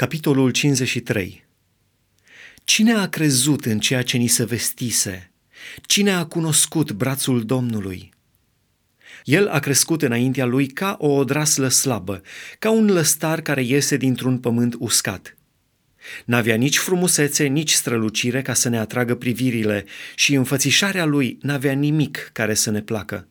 Capitolul 53 Cine a crezut în ceea ce ni se vestise? Cine a cunoscut brațul Domnului? El a crescut înaintea lui ca o odraslă slabă, ca un lăstar care iese dintr-un pământ uscat. N-avea nici frumusețe, nici strălucire ca să ne atragă privirile și înfățișarea lui n-avea nimic care să ne placă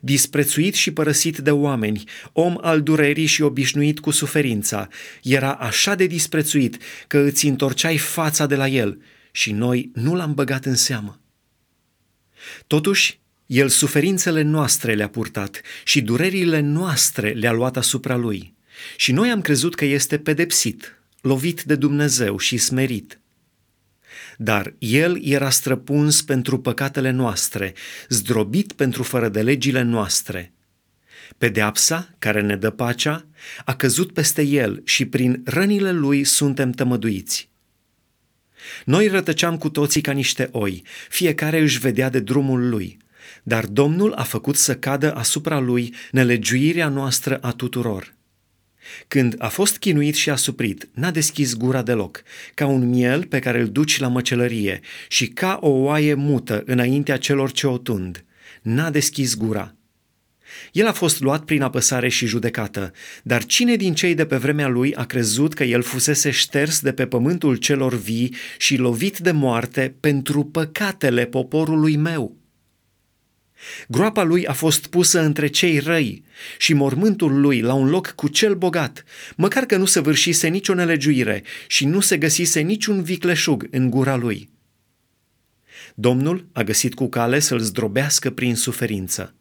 disprețuit și părăsit de oameni, om al durerii și obișnuit cu suferința, era așa de disprețuit că îți întorceai fața de la el și noi nu l-am băgat în seamă. Totuși, el suferințele noastre le-a purtat și durerile noastre le-a luat asupra lui. Și noi am crezut că este pedepsit, lovit de Dumnezeu și smerit dar el era străpuns pentru păcatele noastre, zdrobit pentru fără de legile noastre. Pedeapsa, care ne dă pacea, a căzut peste el și prin rănile lui suntem tămăduiți. Noi rătăceam cu toții ca niște oi, fiecare își vedea de drumul lui, dar Domnul a făcut să cadă asupra lui nelegiuirea noastră a tuturor. Când a fost chinuit și asuprit, n-a deschis gura deloc, ca un miel pe care îl duci la măcelărie și ca o oaie mută înaintea celor ce o tund. N-a deschis gura. El a fost luat prin apăsare și judecată, dar cine din cei de pe vremea lui a crezut că el fusese șters de pe pământul celor vii și lovit de moarte pentru păcatele poporului meu? Groapa lui a fost pusă între cei răi și mormântul lui la un loc cu cel bogat, măcar că nu se vârșise nicio nelegiuire și nu se găsise niciun vicleșug în gura lui. Domnul a găsit cu cale să-l zdrobească prin suferință.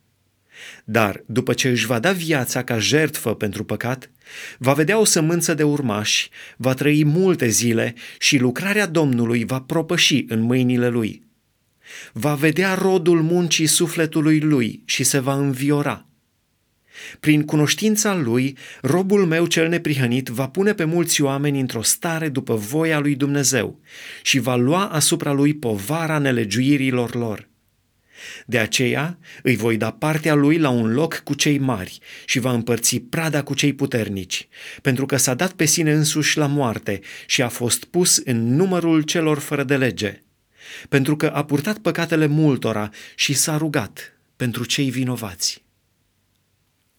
Dar, după ce își va da viața ca jertfă pentru păcat, va vedea o sămânță de urmași, va trăi multe zile și lucrarea Domnului va propăși în mâinile lui – va vedea rodul muncii sufletului lui și se va înviora. Prin cunoștința lui, robul meu cel neprihănit va pune pe mulți oameni într-o stare după voia lui Dumnezeu și va lua asupra lui povara nelegiuirilor lor. De aceea îi voi da partea lui la un loc cu cei mari și va împărți prada cu cei puternici, pentru că s-a dat pe sine însuși la moarte și a fost pus în numărul celor fără de lege pentru că a purtat păcatele multora și s-a rugat pentru cei vinovați.